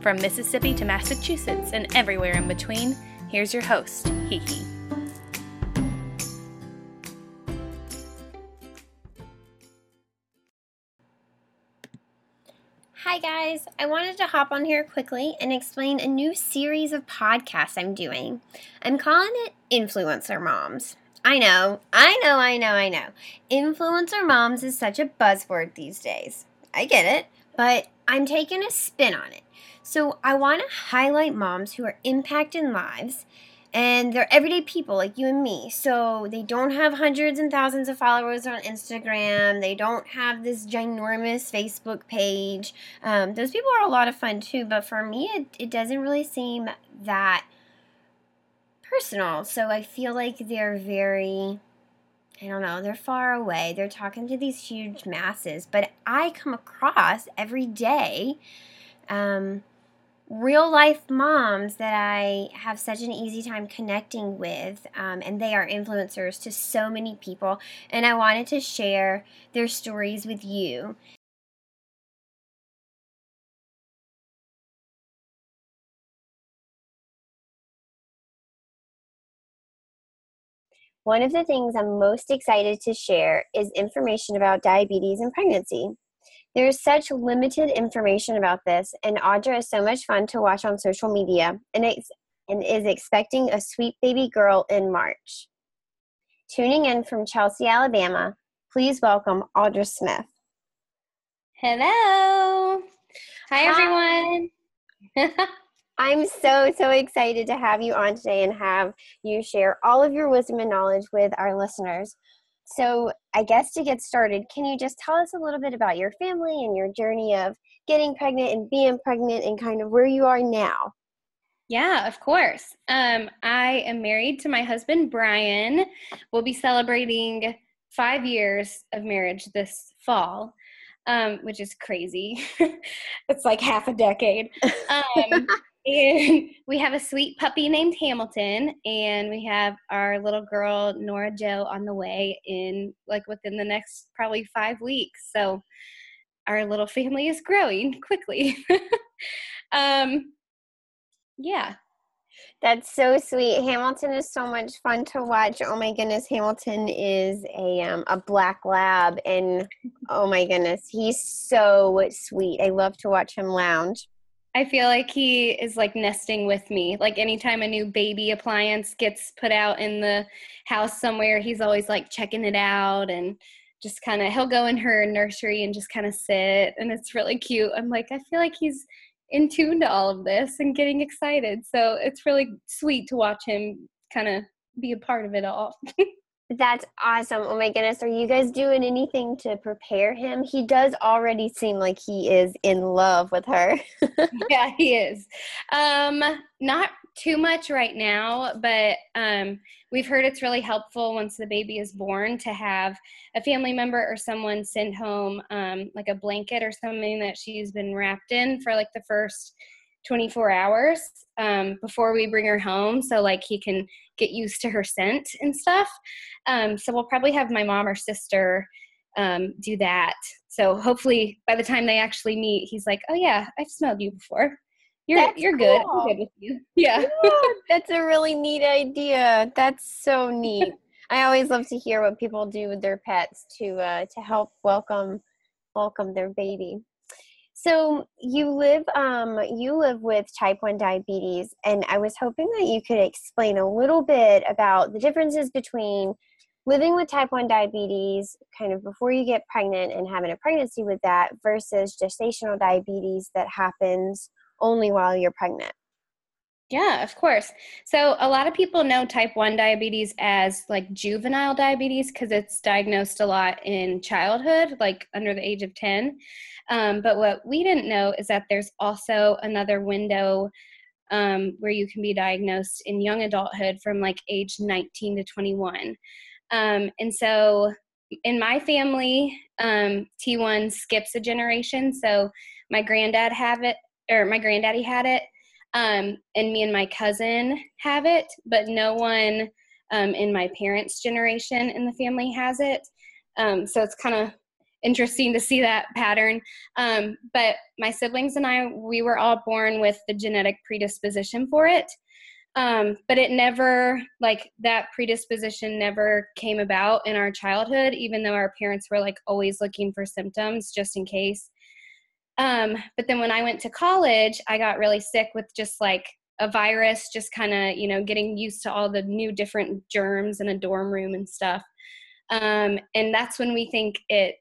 From Mississippi to Massachusetts and everywhere in between, here's your host, Hiki. Hi, guys. I wanted to hop on here quickly and explain a new series of podcasts I'm doing. I'm calling it Influencer Moms. I know, I know, I know, I know. Influencer Moms is such a buzzword these days. I get it, but I'm taking a spin on it. So I want to highlight moms who are impacting lives and they're everyday people like you and me. So they don't have hundreds and thousands of followers on Instagram. They don't have this ginormous Facebook page. Um, those people are a lot of fun too, but for me, it, it doesn't really seem that personal. So I feel like they're very. I don't know, they're far away. They're talking to these huge masses, but I come across every day um, real life moms that I have such an easy time connecting with, um, and they are influencers to so many people. And I wanted to share their stories with you. One of the things I'm most excited to share is information about diabetes and pregnancy. There's such limited information about this, and Audra is so much fun to watch on social media and, ex- and is expecting a sweet baby girl in March. Tuning in from Chelsea, Alabama, please welcome Audra Smith. Hello. Hi, Hi. everyone. I'm so, so excited to have you on today and have you share all of your wisdom and knowledge with our listeners. So, I guess to get started, can you just tell us a little bit about your family and your journey of getting pregnant and being pregnant and kind of where you are now? Yeah, of course. Um, I am married to my husband, Brian. We'll be celebrating five years of marriage this fall, um, which is crazy. it's like half a decade. Um, and we have a sweet puppy named Hamilton, and we have our little girl Nora Joe on the way in like within the next probably five weeks. So our little family is growing quickly. um, yeah. That's so sweet. Hamilton is so much fun to watch. Oh my goodness, Hamilton is a um, a black lab, and oh my goodness, he's so sweet. I love to watch him lounge. I feel like he is like nesting with me. Like anytime a new baby appliance gets put out in the house somewhere, he's always like checking it out and just kind of he'll go in her nursery and just kind of sit and it's really cute. I'm like I feel like he's in tune to all of this and getting excited. So it's really sweet to watch him kind of be a part of it all. That's awesome. Oh my goodness. Are you guys doing anything to prepare him? He does already seem like he is in love with her. yeah, he is. Um, not too much right now, but um, we've heard it's really helpful once the baby is born to have a family member or someone send home um, like a blanket or something that she's been wrapped in for like the first 24 hours um, before we bring her home so like he can get used to her scent and stuff. Um, so we'll probably have my mom or sister um, do that. So hopefully by the time they actually meet he's like oh yeah i've smelled you before. You're that's you're good. Cool. i'm good with you. Yeah. yeah that's a really neat idea. That's so neat. I always love to hear what people do with their pets to uh, to help welcome welcome their baby so you live um, you live with type 1 diabetes and I was hoping that you could explain a little bit about the differences between living with type 1 diabetes kind of before you get pregnant and having a pregnancy with that versus gestational diabetes that happens only while you're pregnant. Yeah, of course. So a lot of people know type 1 diabetes as like juvenile diabetes because it's diagnosed a lot in childhood, like under the age of 10. Um, but what we didn't know is that there's also another window um, where you can be diagnosed in young adulthood from like age 19 to 21. Um, and so in my family, um, T1 skips a generation. So my granddad have it, or my granddaddy had it, um, and me and my cousin have it, but no one um, in my parents' generation in the family has it. So it's kind of interesting to see that pattern. Um, but my siblings and I, we were all born with the genetic predisposition for it. Um, but it never, like, that predisposition never came about in our childhood, even though our parents were, like, always looking for symptoms just in case. Um, but then when I went to college, I got really sick with just like a virus, just kind of, you know, getting used to all the new different germs in a dorm room and stuff. Um, and that's when we think it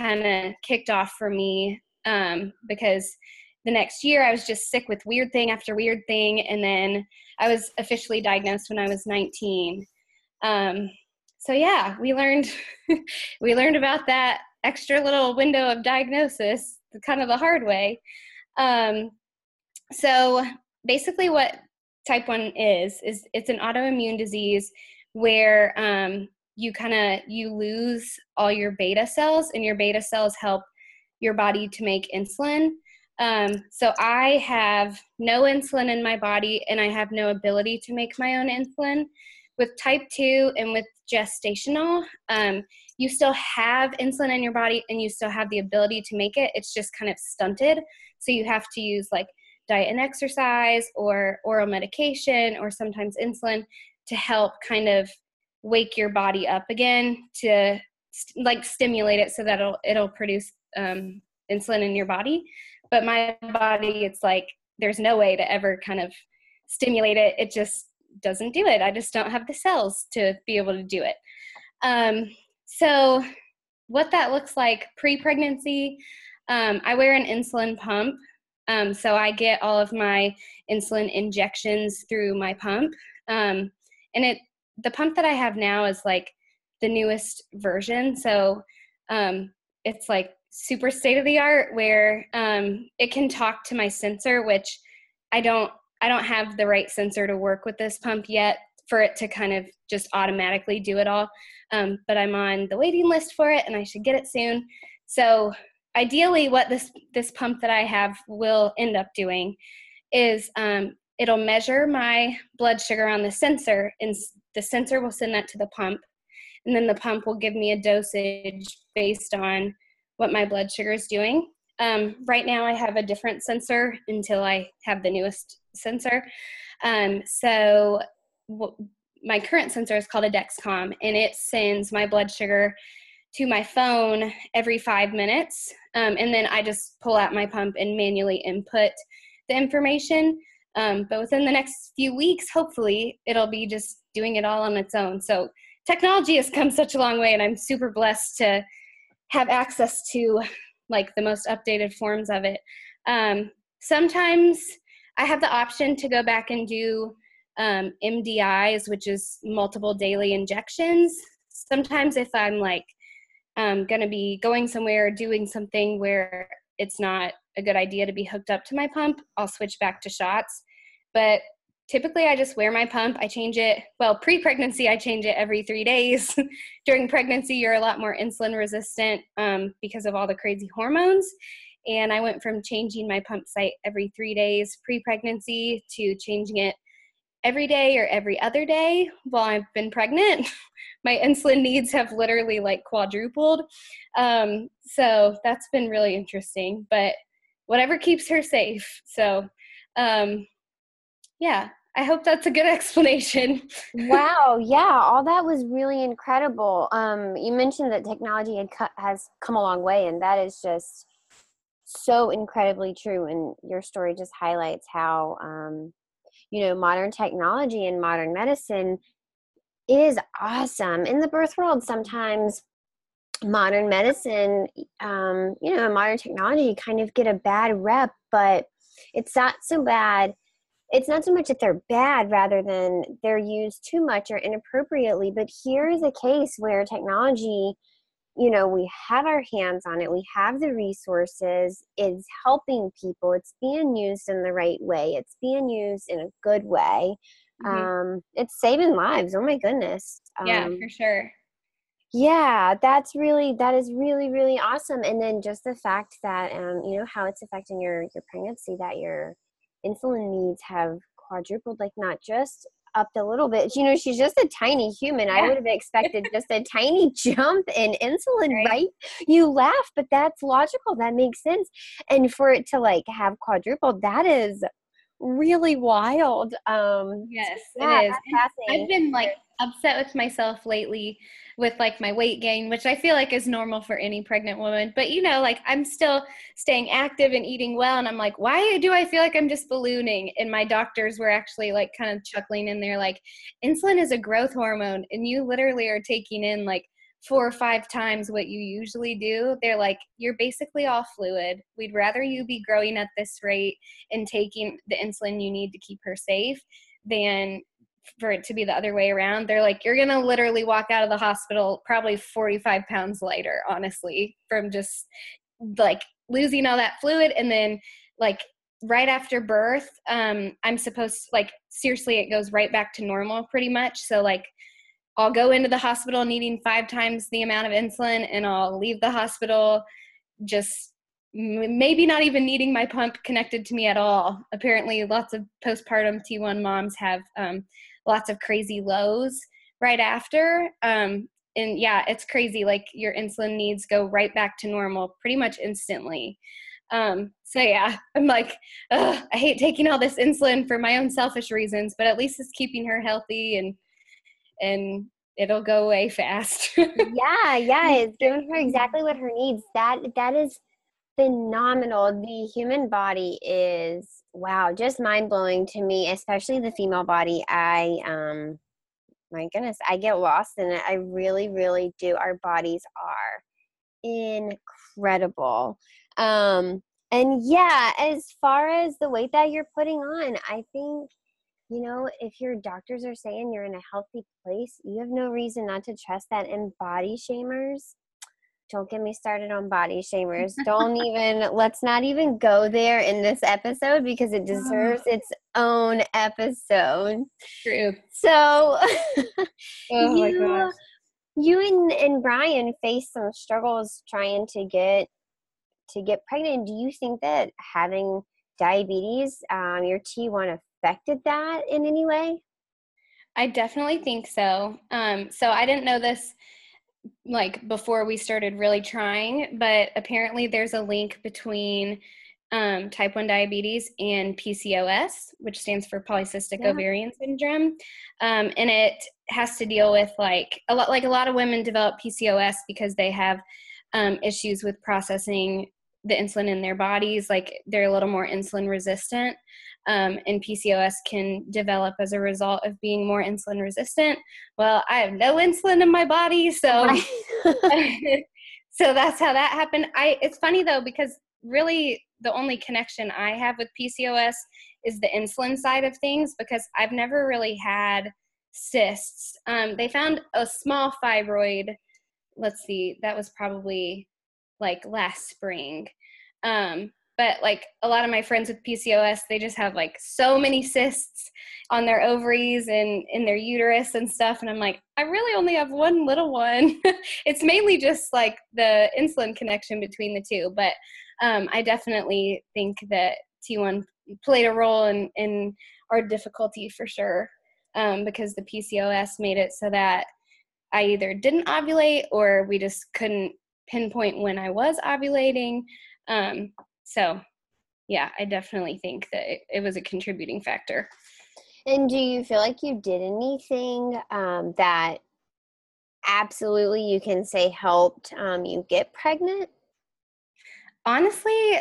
kind of kicked off for me um, because the next year I was just sick with weird thing after weird thing. And then I was officially diagnosed when I was 19. Um, so yeah, we learned we learned about that extra little window of diagnosis kind of the hard way. Um, so basically, what type one is is it's an autoimmune disease where um, you kind of you lose all your beta cells, and your beta cells help your body to make insulin. Um, so I have no insulin in my body, and I have no ability to make my own insulin. With type two and with gestational, um, you still have insulin in your body and you still have the ability to make it. It's just kind of stunted. So you have to use like diet and exercise or oral medication or sometimes insulin to help kind of wake your body up again to st- like stimulate it so that it'll it'll produce um, insulin in your body. But my body, it's like there's no way to ever kind of stimulate it. It just doesn't do it. I just don't have the cells to be able to do it. Um, so, what that looks like pre pregnancy, um, I wear an insulin pump. Um, so, I get all of my insulin injections through my pump. Um, and it the pump that I have now is like the newest version. So, um, it's like super state of the art where um, it can talk to my sensor, which I don't I don't have the right sensor to work with this pump yet for it to kind of just automatically do it all. Um, but I'm on the waiting list for it, and I should get it soon. So ideally, what this this pump that I have will end up doing is um, it'll measure my blood sugar on the sensor, and the sensor will send that to the pump, and then the pump will give me a dosage based on what my blood sugar is doing. Um, right now, I have a different sensor until I have the newest sensor. Um, so my current sensor is called a Dexcom, and it sends my blood sugar to my phone every five minutes. Um, and then I just pull out my pump and manually input the information. Um, but within the next few weeks, hopefully, it'll be just doing it all on its own. So technology has come such a long way, and I'm super blessed to have access to like the most updated forms of it. Um, sometimes I have the option to go back and do um, MDIs, which is multiple daily injections. Sometimes, if I'm like um, going to be going somewhere or doing something where it's not a good idea to be hooked up to my pump, I'll switch back to shots. But typically, I just wear my pump. I change it, well, pre pregnancy, I change it every three days. During pregnancy, you're a lot more insulin resistant um, because of all the crazy hormones. And I went from changing my pump site every three days pre pregnancy to changing it every day or every other day while I've been pregnant. My insulin needs have literally like quadrupled. Um, so that's been really interesting, but whatever keeps her safe. So, um, yeah, I hope that's a good explanation. wow, yeah, all that was really incredible. Um, you mentioned that technology had has come a long way, and that is just so incredibly true. And your story just highlights how um, you know modern technology and modern medicine is awesome in the birth world sometimes modern medicine um, you know modern technology kind of get a bad rep but it's not so bad it's not so much that they're bad rather than they're used too much or inappropriately but here is a case where technology you know we have our hands on it we have the resources it's helping people it's being used in the right way it's being used in a good way. Mm-hmm. um it's saving lives oh my goodness. Yeah um, for sure. yeah that's really that is really really awesome. And then just the fact that um you know how it's affecting your your pregnancy that your insulin needs have quadrupled like not just upped a little bit you know she's just a tiny human. Yeah. i would have expected just a tiny jump in insulin right. right? You laugh but that's logical that makes sense. And for it to like have quadrupled that is really wild um yes yeah, it is. I've been like upset with myself lately with like my weight gain, which I feel like is normal for any pregnant woman. But you know, like I'm still staying active and eating well. And I'm like, why do I feel like I'm just ballooning? And my doctors were actually like kind of chuckling and they're like, insulin is a growth hormone. And you literally are taking in like four or five times what you usually do. They're like, you're basically all fluid. We'd rather you be growing at this rate and taking the insulin you need to keep her safe than for it to be the other way around. They're like, you're gonna literally walk out of the hospital probably 45 pounds lighter, honestly, from just like losing all that fluid. And then like right after birth um i'm supposed like seriously it goes right back to normal pretty much. So like i'll go into the hospital needing five times the amount of insulin and i'll leave the hospital just maybe not even needing my pump connected to me at all. Apparently lots of postpartum t1 moms have um, lots of crazy lows right after. Um, and yeah, it's crazy. Like your insulin needs go right back to normal pretty much instantly. Um, so yeah, I'm like, I hate taking all this insulin for my own selfish reasons, but at least it's keeping her healthy and and it'll go away fast. yeah, yeah, it's giving her exactly what her needs. That that is phenomenal. The human body is wow, just mind blowing to me, especially the female body. I um my goodness, I get lost in it. I really, really do. Our bodies are incredible. Um and yeah, as far as the weight that you're putting on, I think you know, if your doctors are saying you're in a healthy place, you have no reason not to trust that. And body shamers, don't get me started on body shamers. Don't even, let's not even go there in this episode because it deserves its own episode. True. So, oh you, you and, and Brian faced some struggles trying to get to get pregnant. Do you think that having diabetes, um, your T1 affected that in any way? I definitely think so. Um, so I didn't know this like before we started really trying, but apparently there's a link between um, type 1 diabetes and PCOS, which stands for polycystic yeah. ovarian syndrome. Um, and it has to deal with like a lot, like a lot of women develop PCOS because they have um, issues with processing the insulin in their bodies. Like they're a little more insulin resistant um, and PCOS can develop as a result of being more insulin resistant. Well, I have no insulin in my body, so so that's how that happened. I it's funny though because really the only connection I have with PCOS is the insulin side of things because I've never really had cysts. Um, they found a small fibroid. Let's see, that was probably like last spring. Um, but like a lot of my friends with PCOS, they just have like so many cysts on their ovaries and in their uterus and stuff. And I'm like, I really only have one little one. it's mainly just like the insulin connection between the two. But um, I definitely think that T1 played a role in, in our difficulty for sure um, because the PCOS made it so that I either didn't ovulate or we just couldn't pinpoint when I was ovulating. Um, so yeah i definitely think that it, it, was a contributing factor and do you feel like you did anything um, that absolutely you can say helped um, you get pregnant honestly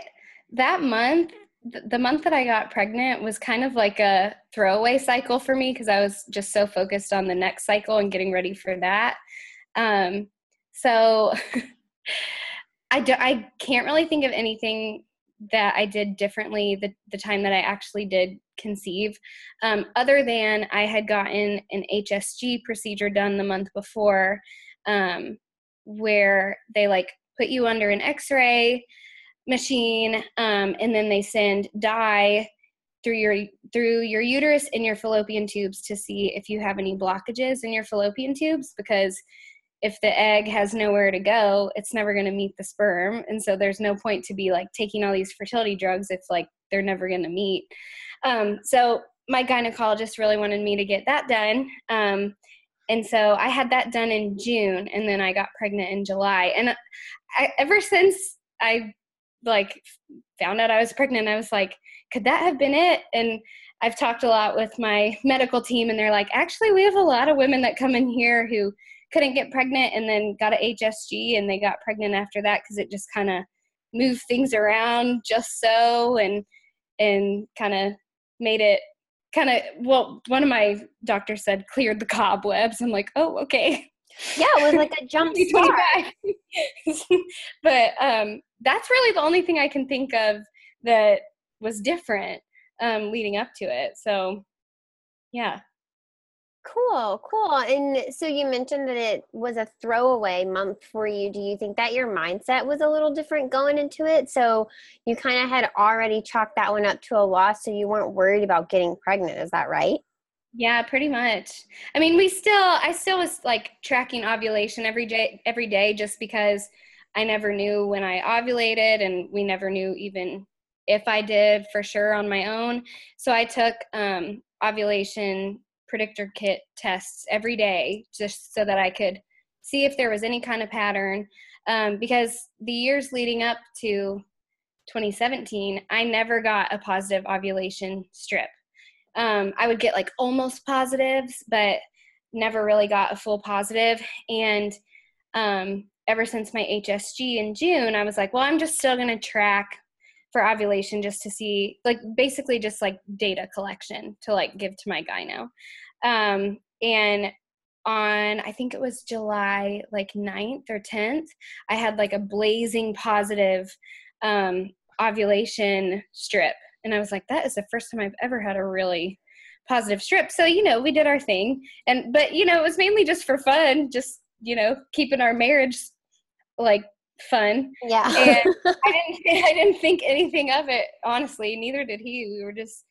that month the month that I got pregnant was kind of like a throwaway cycle for me because I was just so focused on the next cycle and getting ready for that. Um, so I, do, I can't really think of anything that I did differently the, the time that I actually did conceive, um, other than I had gotten an HSG procedure done the month before, um, where they like put you under an x ray machine um, and then they send dye through your through your uterus and your fallopian tubes to see if you have any blockages in your fallopian tubes because if the egg has nowhere to go, it's never going to meet the sperm. And so there's no point to be like taking all these fertility drugs if like they're never going to meet. Um, so my gynecologist really wanted me to get that done. Um, and so I had that done in June and then I got pregnant in July. And I, ever since I like found out I was pregnant, I was like, could that have been it? And I've talked a lot with my medical team and they're like, actually, we have a lot of women that come in here who couldn't get pregnant and then got a HSG and they got pregnant after that because it just kind of moved things around just so and and kind of made it kind of well one of my doctors said cleared the cobwebs. I'm like oh okay. Yeah it was like a jump start. But um that's really the only thing i can think of that was different um leading up to it. So yeah Cool, cool. And so you mentioned that it was a throwaway month for you. Do you think that your mindset was a little different going into it? So you kind of had already chalked that one up to a loss, so you weren't worried about getting pregnant. Is that right? Yeah, pretty much. I mean, we still, I still was like tracking ovulation every day, every day, just because I never knew when I ovulated, and we never knew even if I did for sure on my own. So I took um, ovulation predictor kit tests every day just so that I could see if there was any kind of pattern. Um, because the years leading up to 2017, I never got a positive ovulation strip. Um, I would get like almost positives, but never really got a full positive. And um, ever since my HSG in June, I was like, well, I'm just still going to track for ovulation just to see like basically just like data collection to like give to my gyno. Um, and on i think it was july like 9th or 10th i had like a blazing positive um, ovulation strip. And i was like that is the first time i've ever had a really positive strip. So you know we did our thing. And but you know it was mainly just for fun just you know keeping our marriage like fun. Yeah. and I didn't I didn't think anything of it, honestly. Neither did he. We were just,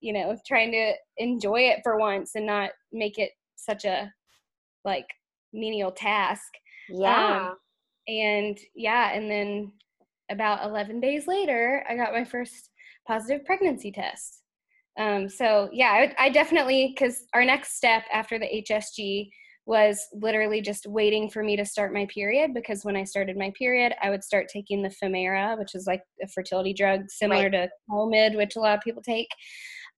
you know, trying to enjoy it for once and not make it such a like menial task. Yeah. Um, and yeah, and then about 11 days later, I got my first positive pregnancy test. Um, so yeah, I, I definitely because our next step after the HSG was literally just waiting for me to start my period because when I started my period, I would start taking the Femara, which is like a fertility drug similar right. to Clomid, which a lot of people take.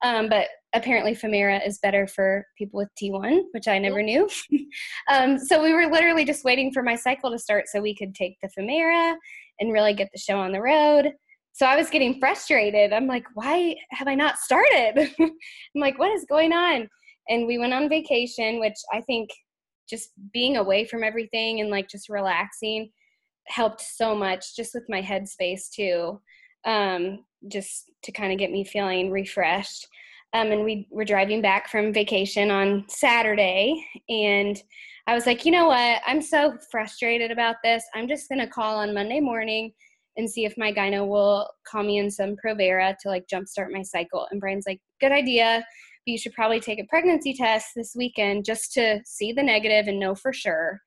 Um, but apparently, Femara is better for people with T1, which I never knew. um, so we were literally just waiting for my cycle to start so we could take the Femara and really get the show on the road. So I was getting frustrated. I'm like, why have I not started? I'm like, what is going on? And we went on vacation, which I think just being away from everything and like just relaxing helped so much just with my headspace too um, just to kind of get me feeling refreshed. Um, and we were driving back from vacation on saturday and i was like you know what? I'm so frustrated about this. I'm just going to call on monday morning and see if my gyno will call me in some provera to like jumpstart my cycle. And brian's like good idea you should probably take a pregnancy test this weekend just to see the negative and know for sure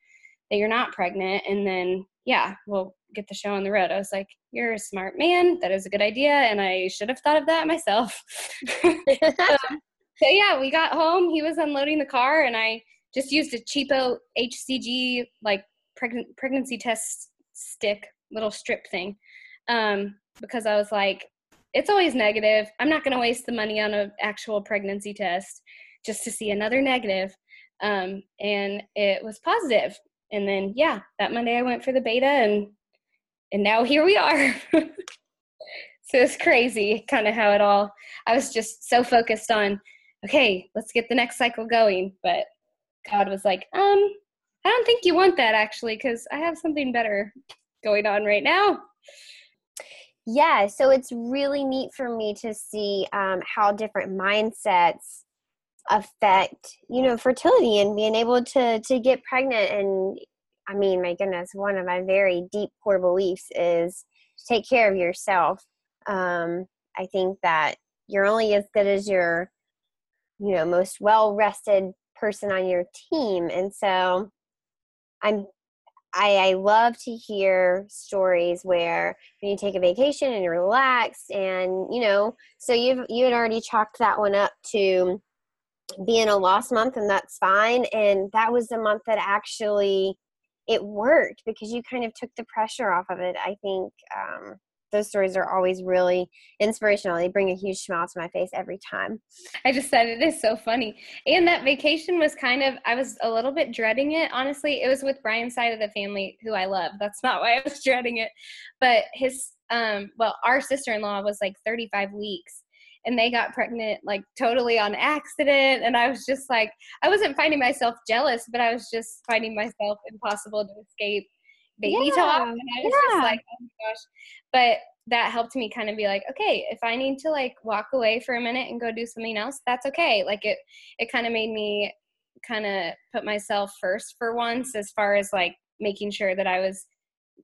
that you're not pregnant. And then, yeah, we'll get the show on the road. I was like, you're a smart man. That is a good idea. And I should have thought of that myself. um, so, yeah, we got home. He was unloading the car, and I just used a cheapo HCG, like preg- pregnancy test stick, little strip thing. Um, because I was like, it's always negative. I'm not going to waste the money on an actual pregnancy test just to see another negative. Um, and it was positive. And then, yeah, that Monday I went for the beta, and and now here we are. so it's crazy, kind of how it all. I was just so focused on, okay, let's get the next cycle going, but God was like, um, I don't think you want that actually, because I have something better going on right now. Yeah, so it's really neat for me to see um, how different mindsets affect, you know, fertility and being able to to get pregnant. And I mean, my goodness, one of my very deep core beliefs is take care of yourself. Um, I think that you're only as good as your, you know, most well rested person on your team, and so I'm I, I love to hear stories where when you take a vacation and you're relaxed and you know so you've you had already chalked that one up to being a lost month and that's fine. And that was the month that actually it worked because you kind of took the pressure off of it i think um, those stories are always really inspirational. They bring a huge smile to my face every time. I just said it is so funny. And that vacation was kind of, I was a little bit dreading it. Honestly, it was with Brian's side of the family who I love. That's not why I was dreading it. But his, um, well, our sister in law was like 35 weeks and they got pregnant like totally on accident and i was just like i wasn't finding myself jealous but i was just finding myself impossible to escape baby yeah, talk. And I was yeah. just like, oh my gosh. But that helped me kind of be like, okay, if I need to like walk away for a minute and go do something else, that's okay. Like it it kind of made me kind of put myself first for once as far as like making sure that I was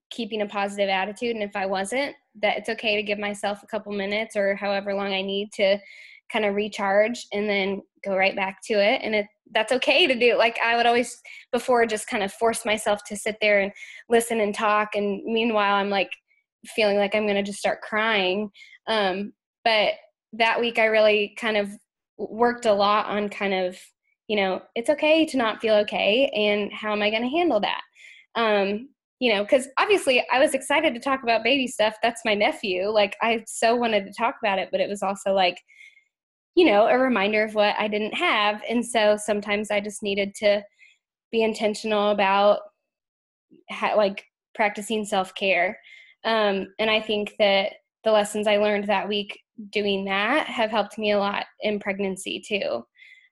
keeping a positive attitude and if I wasn't, that it's okay to give myself a couple minutes or however long I need to kind of recharge and then go right back to it and it that's okay to do. Like i would always before just kind of force myself to sit there and listen and talk. And meanwhile i'm like feeling like i'm going to just start crying. Um, but that week i really kind of worked a lot on kind of you know it's okay to not feel okay and how am i going to handle that? Um, you know because obviously i was excited to talk about baby stuff. That's my nephew. Like i so wanted to talk about it but it was also like you know, a reminder of what I didn't have. And so sometimes I just needed to be intentional about ha- like practicing self care. Um, and I think that the lessons I learned that week doing that have helped me a lot in pregnancy too.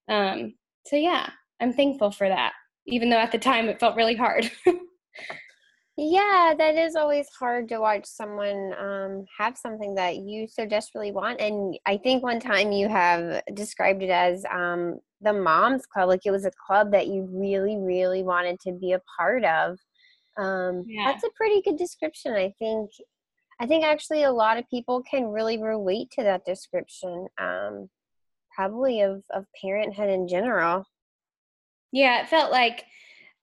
Um, so yeah, I'm thankful for that, even though at the time it felt really hard. Yeah, that is always hard to watch someone um, have something that you so desperately want. And I think one time you have described it as um, the Moms Club, like it was a club that you really, really wanted to be a part of. Um, yeah. That's a pretty good description. I think. I think actually a lot of people can really relate to that description. Um, probably of of parenthood in general. Yeah, it felt like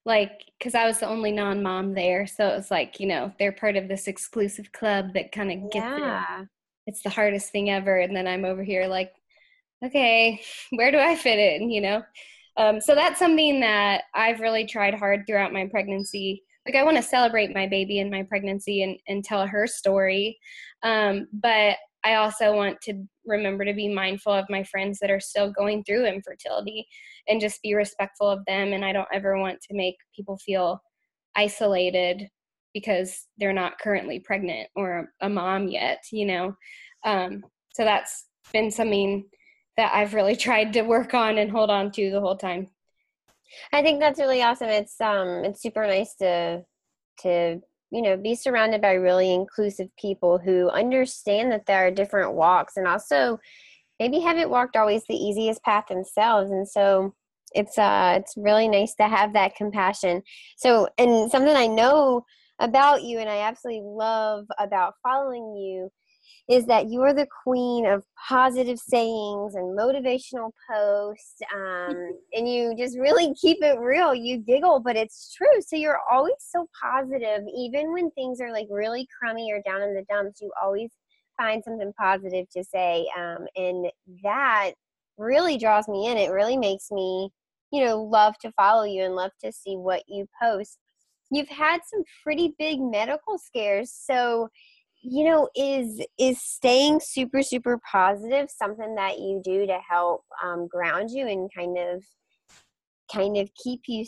like because I was the only non-mom there, so it was like you know they're part of this exclusive club that kind of gets yeah. it. It's the hardest thing ever, and then I'm over here like, okay, where do I fit in? You know, um, so that's something that I've really tried hard throughout my pregnancy. Like I want to celebrate my baby and my pregnancy and and tell her story, um, but I also want to remember to be mindful of my friends that are still going through infertility and just be respectful of them. And I don't ever want to make people feel isolated because they're not currently pregnant or a mom yet, you know. Um, so that's been something that I've really tried to work on and hold on to the whole time. I think that's really awesome. It's um it's super nice to to you know be surrounded by really inclusive people who understand that there are different walks and also maybe haven't walked always the easiest path themselves. And so it's uh it's really nice to have that compassion. So and something i know about you and i absolutely love about following you is that you are the queen of positive sayings and motivational posts um, and you just really keep it real. You giggle but it's true. So you're always so positive. Even when things are like really crummy or down in the dumps you always find something positive to say um, and that really draws me in. It really makes me you know love to follow you and love to see what you post. You've had some pretty big medical scares so you know is is staying super super positive something that you do to help um, ground you and kind of kind of keep you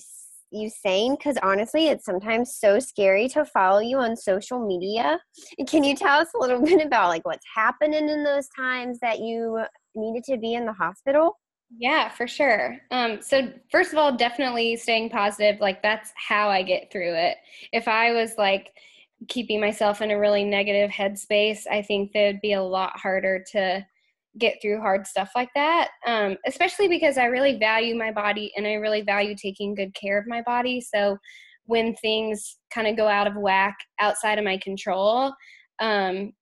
you sane? Because honestly it's sometimes so scary to follow you on social media. Can you tell us a little bit about like what's happening in those times that you needed to be in the hospital? Yeah for sure. Um, so first of all definitely staying positive like that's how i get through it. If i was like keeping myself in a really negative headspace, I think that would be a lot harder to get through hard stuff like that. Um, especially because I really value my body and I really value taking good care of my body. So when things kind of go out of whack outside of my control, um,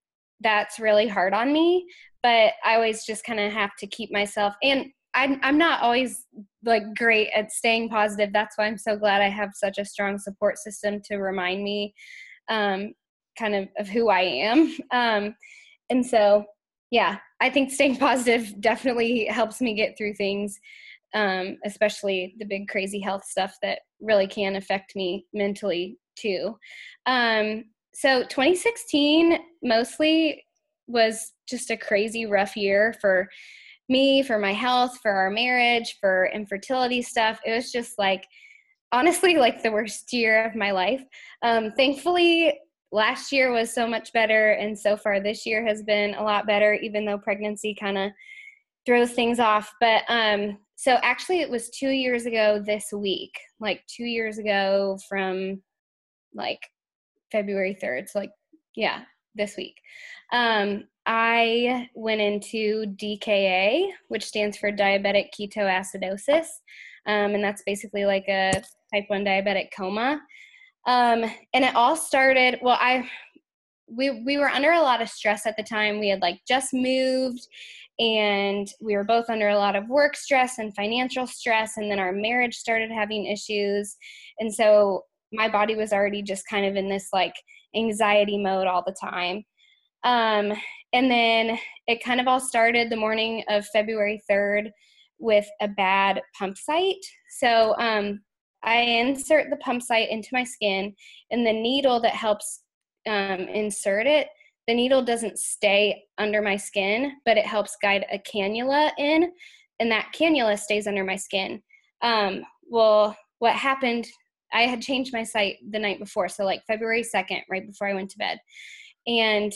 that's really hard on me. But I always just kind of have to keep myself and I'm, I'm not always like great at staying positive. That's why I'm so glad I have such a strong support system to remind me um, kind of of who I am. Um, and so, yeah, I think staying positive definitely helps me get through things, um, especially the big crazy health stuff that really can affect me mentally too. Um, so 2016 mostly was just a crazy rough year for me, for my health, for our marriage, for infertility stuff. It was just like honestly like the worst year of my life. Um, thankfully, last year was so much better, and so far this year has been a lot better, even though pregnancy kind of throws things off. But um, so actually, it was two years ago this week, like two years ago from like February 3rd. So, like, yeah, this week. Um, I went into DKA, which stands for diabetic ketoacidosis. Um, and that's basically like a type 1 diabetic coma. Um, and it all started, well, I, we, we were under a lot of stress at the time. We had like just moved and we were both under a lot of work stress and financial stress. And then our marriage started having issues. And so my body was already just kind of in this like anxiety mode all the time. Um, and then it kind of all started the morning of February 3rd with a bad pump site. So um, I insert the pump site into my skin, and the needle that helps um, insert it, the needle doesn't stay under my skin, but it helps guide a cannula in, and that cannula stays under my skin. Um, well, what happened? I had changed my site the night before, so like February 2nd, right before I went to bed. And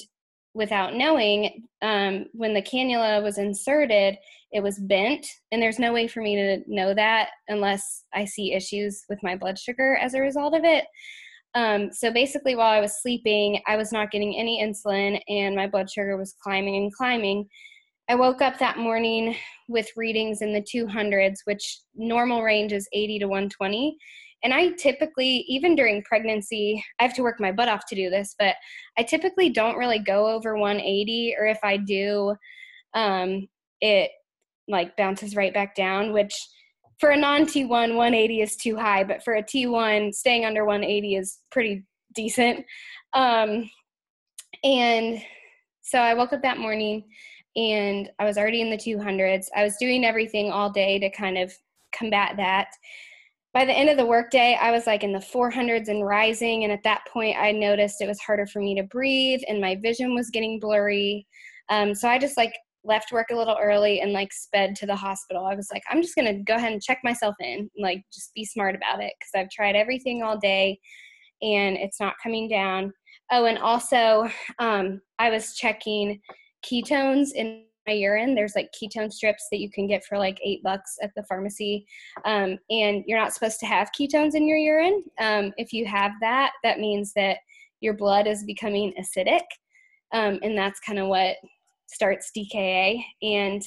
without knowing, um, when the cannula was inserted, it was bent. And there's no way for me to know that unless I see issues with my blood sugar as a result of it. Um, so basically, while I was sleeping, I was not getting any insulin and my blood sugar was climbing and climbing. I woke up that morning with readings in the 200s, which normal range is 80 to 120. And I typically, even during pregnancy, I have to work my butt off to do this, but I typically don't really go over 180, or if I do, um, it like bounces right back down, which for a non T1, 180 is too high, but for a T1, staying under 180 is pretty decent. Um, and so I woke up that morning and I was already in the 200s. I was doing everything all day to kind of combat that by the end of the workday, I was like in the 400s and rising. And at that point, I noticed it was harder for me to breathe and my vision was getting blurry. Um, so I just like left work a little early and like sped to the hospital. I was like, I'm just going to go ahead and check myself in, like just be smart about it because I've tried everything all day and it's not coming down. Oh, and also, um, I was checking ketones in urine. There's like ketone strips that you can get for like eight bucks at the pharmacy. Um, and you're not supposed to have ketones in your urine. Um, if you have that, that means that your blood is becoming acidic. Um, and that's kind of what starts DKA. And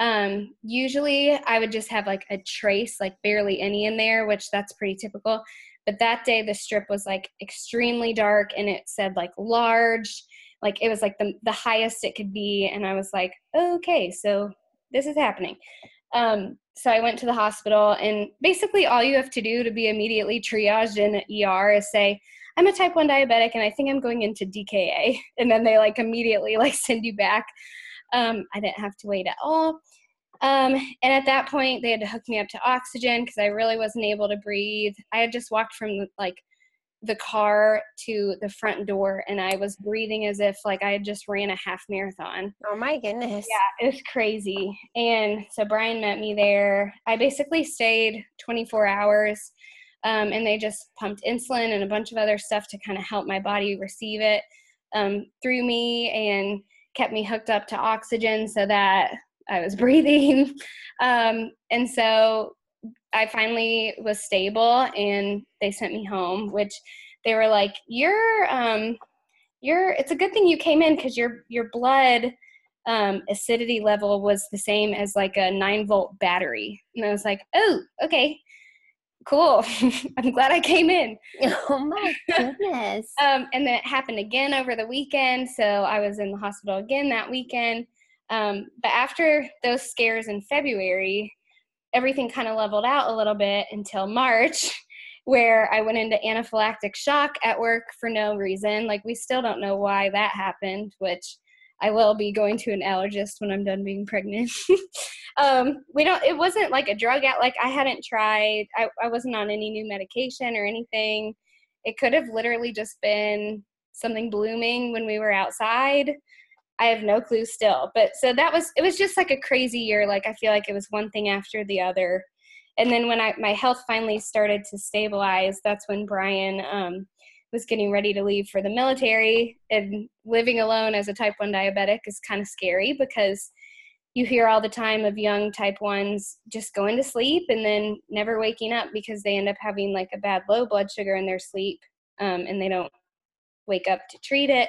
um, usually I would just have like a trace, like barely any in there, which that's pretty typical. But that day the strip was like extremely dark and it said like large like it was like the the highest it could be and i was like okay so this is happening. Um, so i went to the hospital and basically all you have to do to be immediately triaged in er is say i'm a type 1 diabetic and i think i'm going into dka and then they like immediately like send you back. Um, i didn't have to wait at all. Um, and at that point they had to hook me up to oxygen because i really wasn't able to breathe. I had just walked from like the car to the front door and I was breathing as if like I had just ran a half marathon. Oh my goodness. Yeah, it was crazy. And so Brian met me there. I basically stayed 24 hours um, and they just pumped insulin and a bunch of other stuff to kind of help my body receive it um, through me and kept me hooked up to oxygen so that I was breathing. Um, and so I finally was stable and they sent me home, which they were like, "You're um, you're. It's a good thing you came in because your your blood." Um, acidity level was the same as like a nine volt battery. And I was like, oh, okay cool. I'm glad I came in. Oh my goodness. um, and then it happened again over the weekend. So I was in the hospital again that weekend. Um, but after those scares in February, everything kind of leveled out a little bit until March, where I went into anaphylactic shock at work for no reason. Like, we still don't know why that happened, which I will be going to an allergist when I'm done being pregnant. um, we don't. It wasn't like a drug out. Like I hadn't tried. I, I wasn't on any new medication or anything. It could have literally just been something blooming when we were outside. I have no clue still. But so that was. It was just like a crazy year. Like I feel like it was one thing after the other. And then when I my health finally started to stabilize, that's when Brian. Um, was getting ready to leave for the military and living alone as a type 1 diabetic is kind of scary because you hear all the time of young type 1s just going to sleep and then never waking up because they end up having like a bad low blood sugar in their sleep um, and they don't wake up to treat it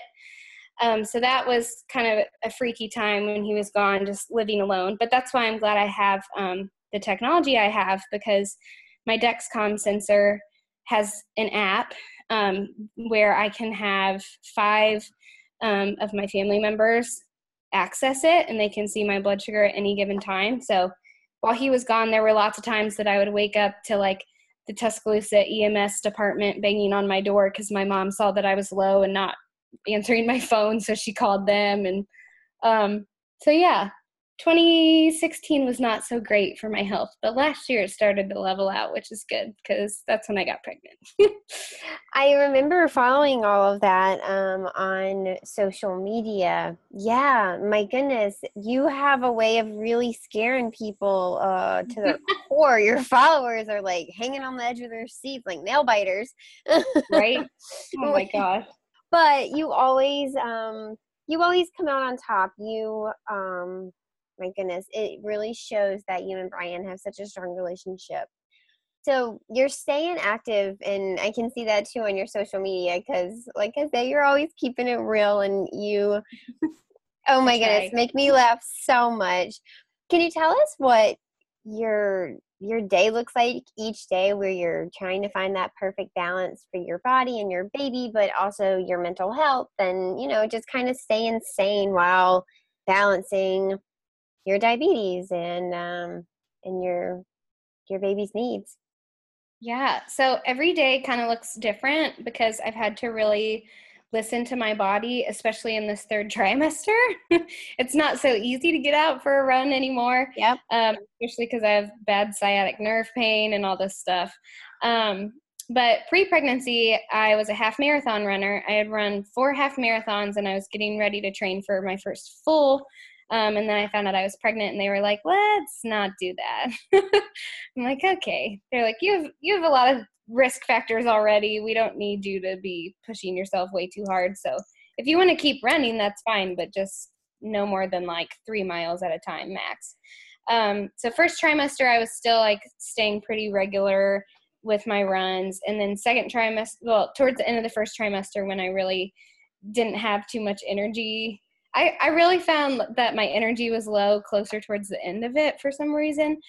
um, so that was kind of a freaky time when he was gone just living alone but that's why i'm glad i have um, the technology i have because my dexcom sensor has an app um, where I can have five um, of my family members access it and they can see my blood sugar at any given time. So while he was gone, there were lots of times that I would wake up to like the Tuscaloosa EMS department banging on my door because my mom saw that I was low and not answering my phone, so she called them. And um, so, yeah, 2016 was not so great for my health, but last year it started to level out, which is good because that's when I got pregnant. I remember following all of that um, on social media. Yeah, my goodness, you have a way of really scaring people uh, to their core. Your followers are like hanging on the edge of their seats like nail biters. right? Oh my gosh. But you always, um, you always come out on top. You, um, my goodness, it really shows that you and Brian have such a strong relationship. So you're staying active, and I can see that too on your social media because, like I said, you're always keeping it real, and you, oh my goodness, make me laugh so much. Can you tell us what your your day looks like each day where you're trying to find that perfect balance for your body and your baby but also your mental health and you know just kind of staying sane while balancing your diabetes and um, and your your baby's needs. Yeah. So every day kind of looks different because I've had to really listen to my body, especially in this third trimester. it's not so easy to get out for a run anymore. Yep. Um, especially because I have bad sciatic nerve pain and all this stuff. Um, but pre pregnancy, I was a half marathon runner. I had run four half marathons and I was getting ready to train for my first full um, and then I found out I was pregnant, and they were like, "Let's not do that." I'm like, "Okay." They're like, "You have you have a lot of risk factors already. We don't need you to be pushing yourself way too hard. So if you want to keep running, that's fine, but just no more than like three miles at a time max." Um, so first trimester, I was still like staying pretty regular with my runs, and then second trimester, well, towards the end of the first trimester, when I really didn't have too much energy I, I really found that my energy was low closer towards the end of it for some reason.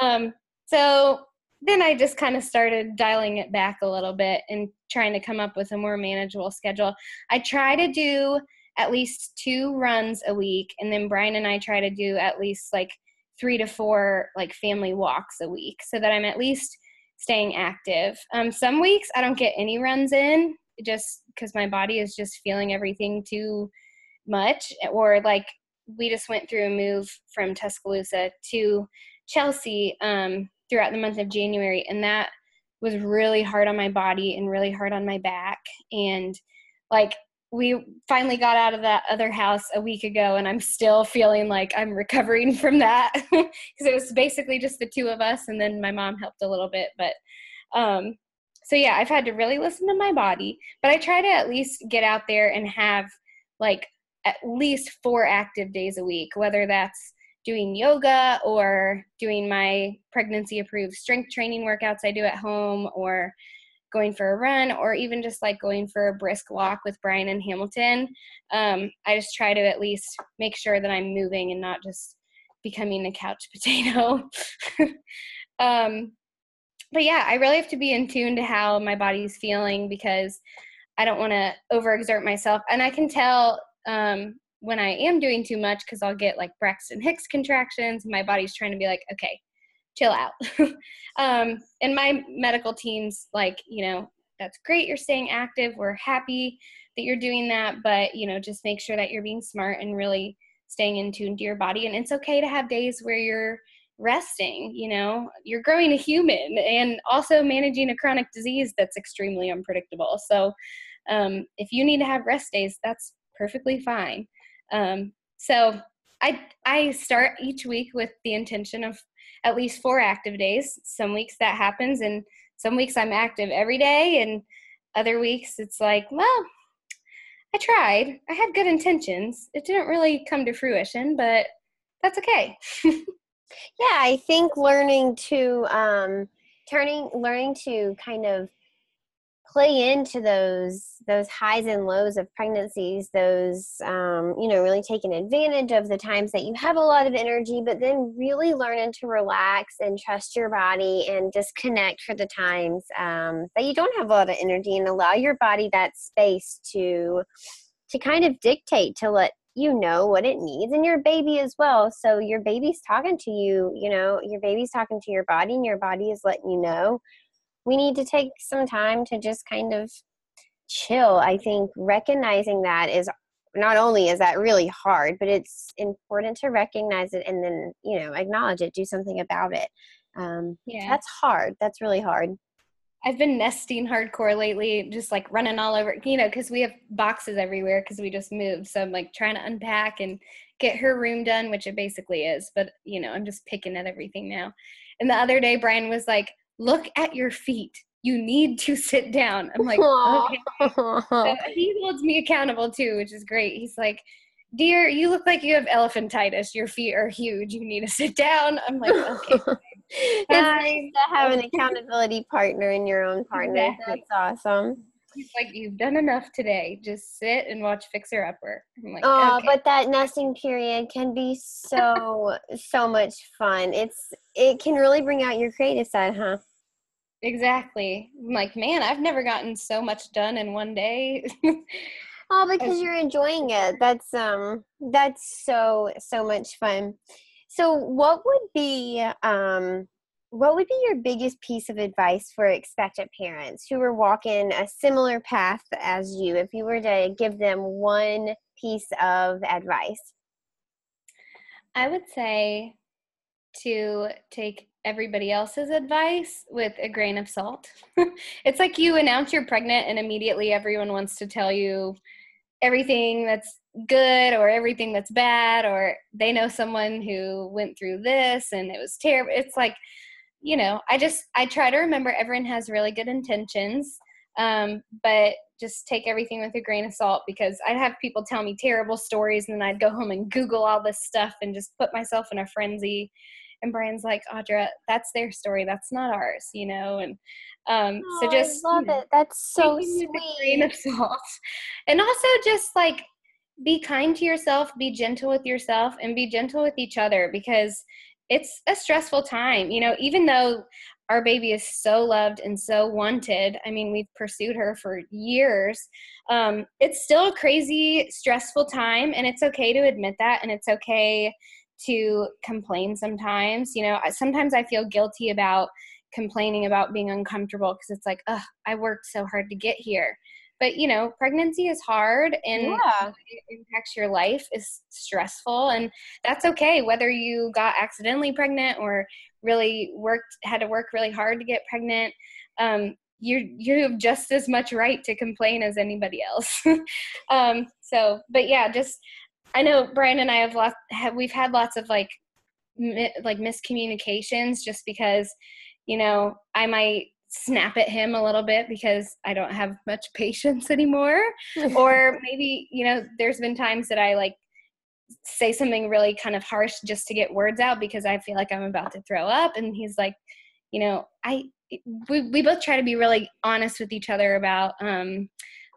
Um, so then I just kind of started dialing it back a little bit and trying to come up with a more manageable schedule. I try to do at least two runs a week, and then Brian and I try to do at least like three to four like family walks a week so that I'm at least staying active. Um, some weeks I don't get any runs in just because my body is just feeling everything too much or like we just went through a move from Tuscaloosa to Chelsea um, throughout the month of January, and that was really hard on my body and really hard on my back. And like we finally got out of that other house a week ago, and I'm still feeling like I'm recovering from that because it was basically just the two of us, and then my mom helped a little bit. But um, so yeah, I've had to really listen to my body, but I try to at least get out there and have like at least four active days a week, whether that's doing yoga or doing my pregnancy approved strength training workouts I do at home or going for a run or even just like going for a brisk walk with Brian and Hamilton. Um, I just try to at least make sure that I'm moving and not just becoming a couch potato. um, but yeah, I really have to be in tune to how my body's feeling because I don't want to overexert myself. And I can tell um, when I am doing too much because I'll get like Braxton Hicks contractions. My body's trying to be like, okay, chill out. um, and my medical team's like, you know, that's great. You're staying active. We're happy that you're doing that. But, you know, just make sure that you're being smart and really staying in tune to your body. And it's okay to have days where you're resting you know you're growing a human and also managing a chronic disease that's extremely unpredictable so um, if you need to have rest days that's perfectly fine um, so i i start each week with the intention of at least four active days some weeks that happens and some weeks i'm active every day and other weeks it's like well i tried i had good intentions it didn't really come to fruition but that's okay. Yeah, I think learning to um, turning learning to kind of play into those those highs and lows of pregnancies those um, you know really taking advantage of the times that you have a lot of energy but then really learning to relax and trust your body and disconnect for the times um, that you don't have a lot of energy and allow your body that space to to kind of dictate to let you know what it needs. And your baby as well. So your baby's talking to you you know your baby's talking to your body and your body is letting you know we need to take some time to just kind of chill i think recognizing that is not only is that really hard but it's important to recognize it and then you know acknowledge it do something about it um, yeah that's hard that's really hard I've been nesting hardcore lately, just like running all over, you know, because we have boxes everywhere because we just moved. So I'm like trying to unpack and get her room done, which it basically is. But, you know, I'm just picking at everything now. And the other day, Brian was like, look at your feet. You need to sit down. I'm like, okay. So he holds me accountable too, which is great. He's like, dear, you look like you have elephantitis. Your feet are huge. You need to sit down. I'm like, okay. it's nice to have an accountability partner in your own partner. Exactly. That's awesome. He's like, you've done enough today. Just sit and watch Fixer Upper. I'm like, oh, okay. but that nesting period can be so so much fun. It's it can really bring out your creative side, huh? Exactly. I'm like, man, I've never gotten so much done in one day. oh, because you're enjoying it. That's um that's so so much fun. So, what would be um, what would be your biggest piece of advice for expectant parents who are walking a similar path as you? If you were to give them one piece of advice, I would say to take everybody else's advice with a grain of salt. it's like you announce you're pregnant, and immediately everyone wants to tell you everything that's good or everything that's bad or they know someone who went through this and it was terrible it's like you know i just i try to remember everyone has really good intentions um, but just take everything with a grain of salt because i'd have people tell me terrible stories and then i'd go home and google all this stuff and just put myself in a frenzy. And brian's like audra that's their story. That's not ours you know? And um, oh, so just I love it. That's so sweet grain of salt. And also just like be kind to yourself, be gentle with yourself, and be gentle with each other because it's a stressful time. You know, even though our baby is so loved and so wanted, I mean, we've pursued her for years, um, it's still a crazy, stressful time, and it's okay to admit that, and it's okay to complain sometimes. You know, sometimes I feel guilty about complaining about being uncomfortable because it's like, oh, I worked so hard to get here but you know pregnancy is hard and yeah. it impacts your life is stressful and that's okay whether you got accidentally pregnant or really worked had to work really hard to get pregnant um, you you have just as much right to complain as anybody else um, so but yeah just i know brian and i have lots have, we've had lots of like mi- like miscommunications just because you know i might snap at him a little bit because I don't have much patience anymore. or maybe, you know, there's been times that I like say something really kind of harsh just to get words out because I feel like I'm about to throw up. And he's like, you know, I we we both try to be really honest with each other about um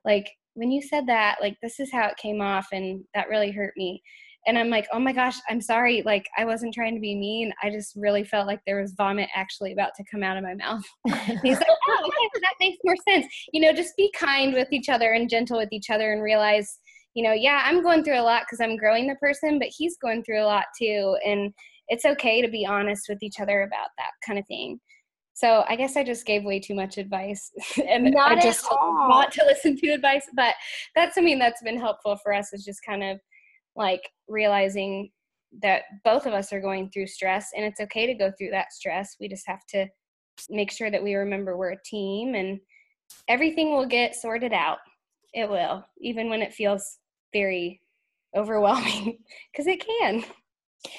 like when you said that like this is how it came off and that really hurt me and i'm like oh my gosh i'm sorry like i wasn't trying to be mean i just really felt like there was vomit actually about to come out of my mouth. He's like oh okay that makes more sense. You know just be kind with each other and gentle with each other and realize you know yeah i'm going through a lot because i'm growing the person but he's going through a lot too and it's okay to be honest with each other about that kind of thing. So I guess I just gave way too much advice and Not I just want to listen to advice. But that's something that's been helpful for us is just kind of like realizing that both of us are going through stress and it's okay to go through that stress. We just have to make sure that we remember we're a team and everything will get sorted out. It will, even when it feels very overwhelming, because it can.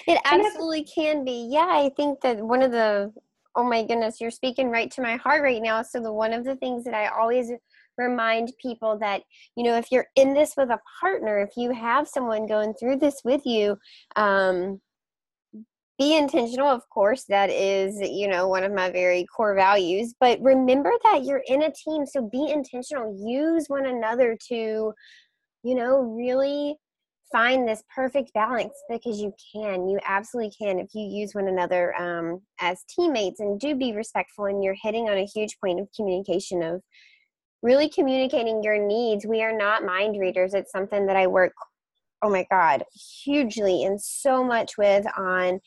It absolutely can be. Yeah, I think that one of the oh my goodness, you're speaking right to my heart right now. So the one of the things that I always remind people that you know if you're in this with a partner, if you have someone going through this with you, um, be intentional of course that is you know one of my very core values but remember that you're in a team so be intentional. Use one another to you know really find this perfect balance because you can you absolutely can if you use one another um, as teammates and do be respectful and you're hitting on a huge point of communication of really communicating your needs we are not mind readers it's something that i work oh my god hugely and so much with on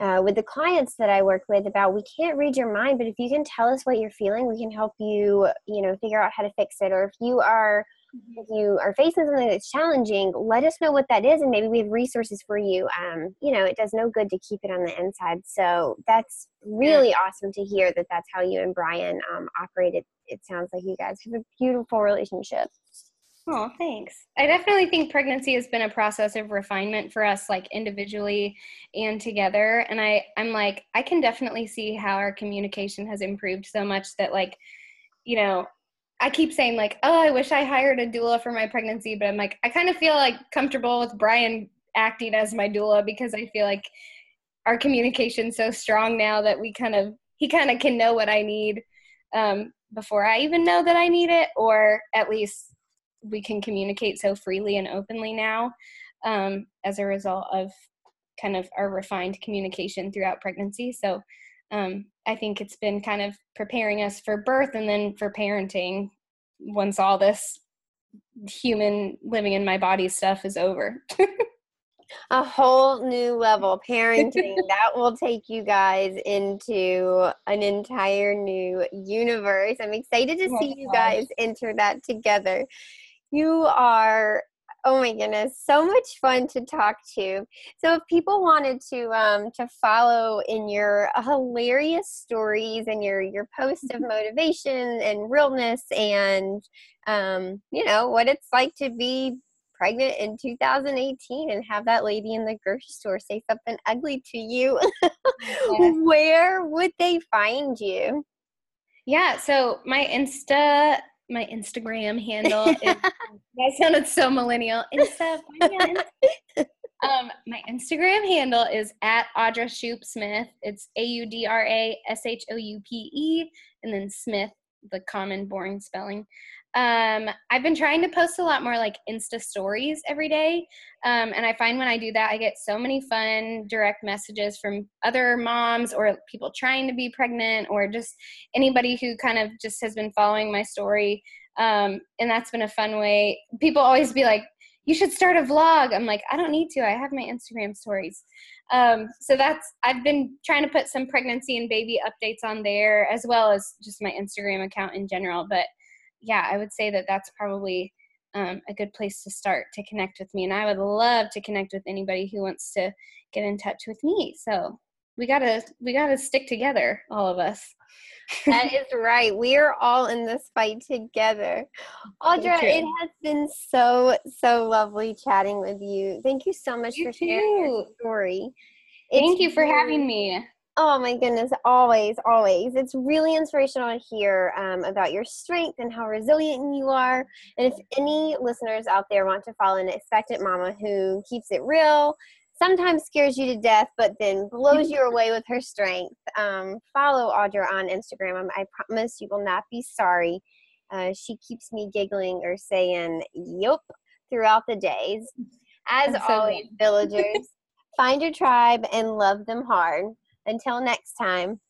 uh, with the clients that I work with about we can't read your mind, but if you can tell us what you're feeling, we can help you, you know, figure out how to fix it. Or if you are. If you are facing something that's challenging, let us know what that is, and maybe we have resources for you. Um, you know, it does no good to keep it on the inside. So that's really yeah. awesome to hear that that's how you and Brian um, operated. It sounds like you guys have a beautiful relationship. Oh, thanks. I definitely think pregnancy has been a process of refinement for us, like individually and together. And I, I'm like, I can definitely see how our communication has improved so much that, like, you know, I keep saying like, oh, I wish I hired a doula for my pregnancy, but I'm like, I kind of feel like comfortable with Brian acting as my doula because I feel like our communication's so strong now that we kind of he kind of can know what I need um, before I even know that I need it, or at least we can communicate so freely and openly now um, as a result of kind of our refined communication throughout pregnancy. So um, I think it's been kind of preparing us for birth and then for parenting once all this human living in my body stuff is over. a whole new level parenting that will take you guys into an entire new universe. I'm excited to oh see you guys enter that together. You are Oh my goodness, so much fun to talk to. So if people wanted to um, to follow in your hilarious stories and your your posts of motivation and realness and um, you know what it's like to be pregnant in 2018 and have that lady in the grocery store say something ugly to you, where would they find you? Yeah, so my Insta my Instagram handle. is, that sounded so millennial. Insta, um, my Instagram handle is at Audra Shoupe Smith. It's A U D R A S H O U P E, and then Smith, the common boring spelling. Um, I've been trying to post a lot more like Insta stories every day. Um, and I find when I do that, I get so many fun direct messages from other moms or people trying to be pregnant or just anybody who kind of just has been following my story. Um, and that's been a fun way. People always be like, you should start a vlog. I'm like, I don't need to. I have my Instagram stories. Um, so that's, I've been trying to put some pregnancy and baby updates on there as well as just my Instagram account in general. But yeah, I would say that that's probably um, a good place to start to connect with me. And I would love to connect with anybody who wants to get in touch with me. So we gotta we gotta stick together, all of us. that is right. We are all in this fight together. Audra, it has been so so lovely chatting with you. Thank you so much you for sharing your story. Thank it's you for having me. Oh my goodness, always, always. It's really inspirational to hear um, about your strength and how resilient you are. And if any listeners out there want to follow an expectant mama who keeps it real, sometimes scares you to death, but then blows you away with her strength, um, follow Audra on Instagram. Um, I promise you will not be sorry. Uh, she keeps me giggling or saying "yup" throughout the days. As so always, villagers, find your tribe and love them hard. Until next time.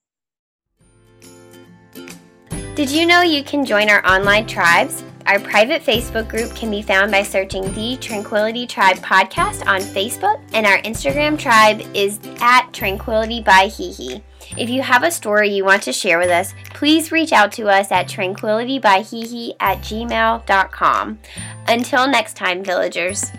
Did you know you can join our online tribes? Our private Facebook group can be found by searching the Tranquility Tribe podcast on Facebook, and our Instagram tribe is at Tranquility by HeHe. If you have a story you want to share with us, please reach out to us at tranquilitybyhehe at gmail.com. Until next time, villagers.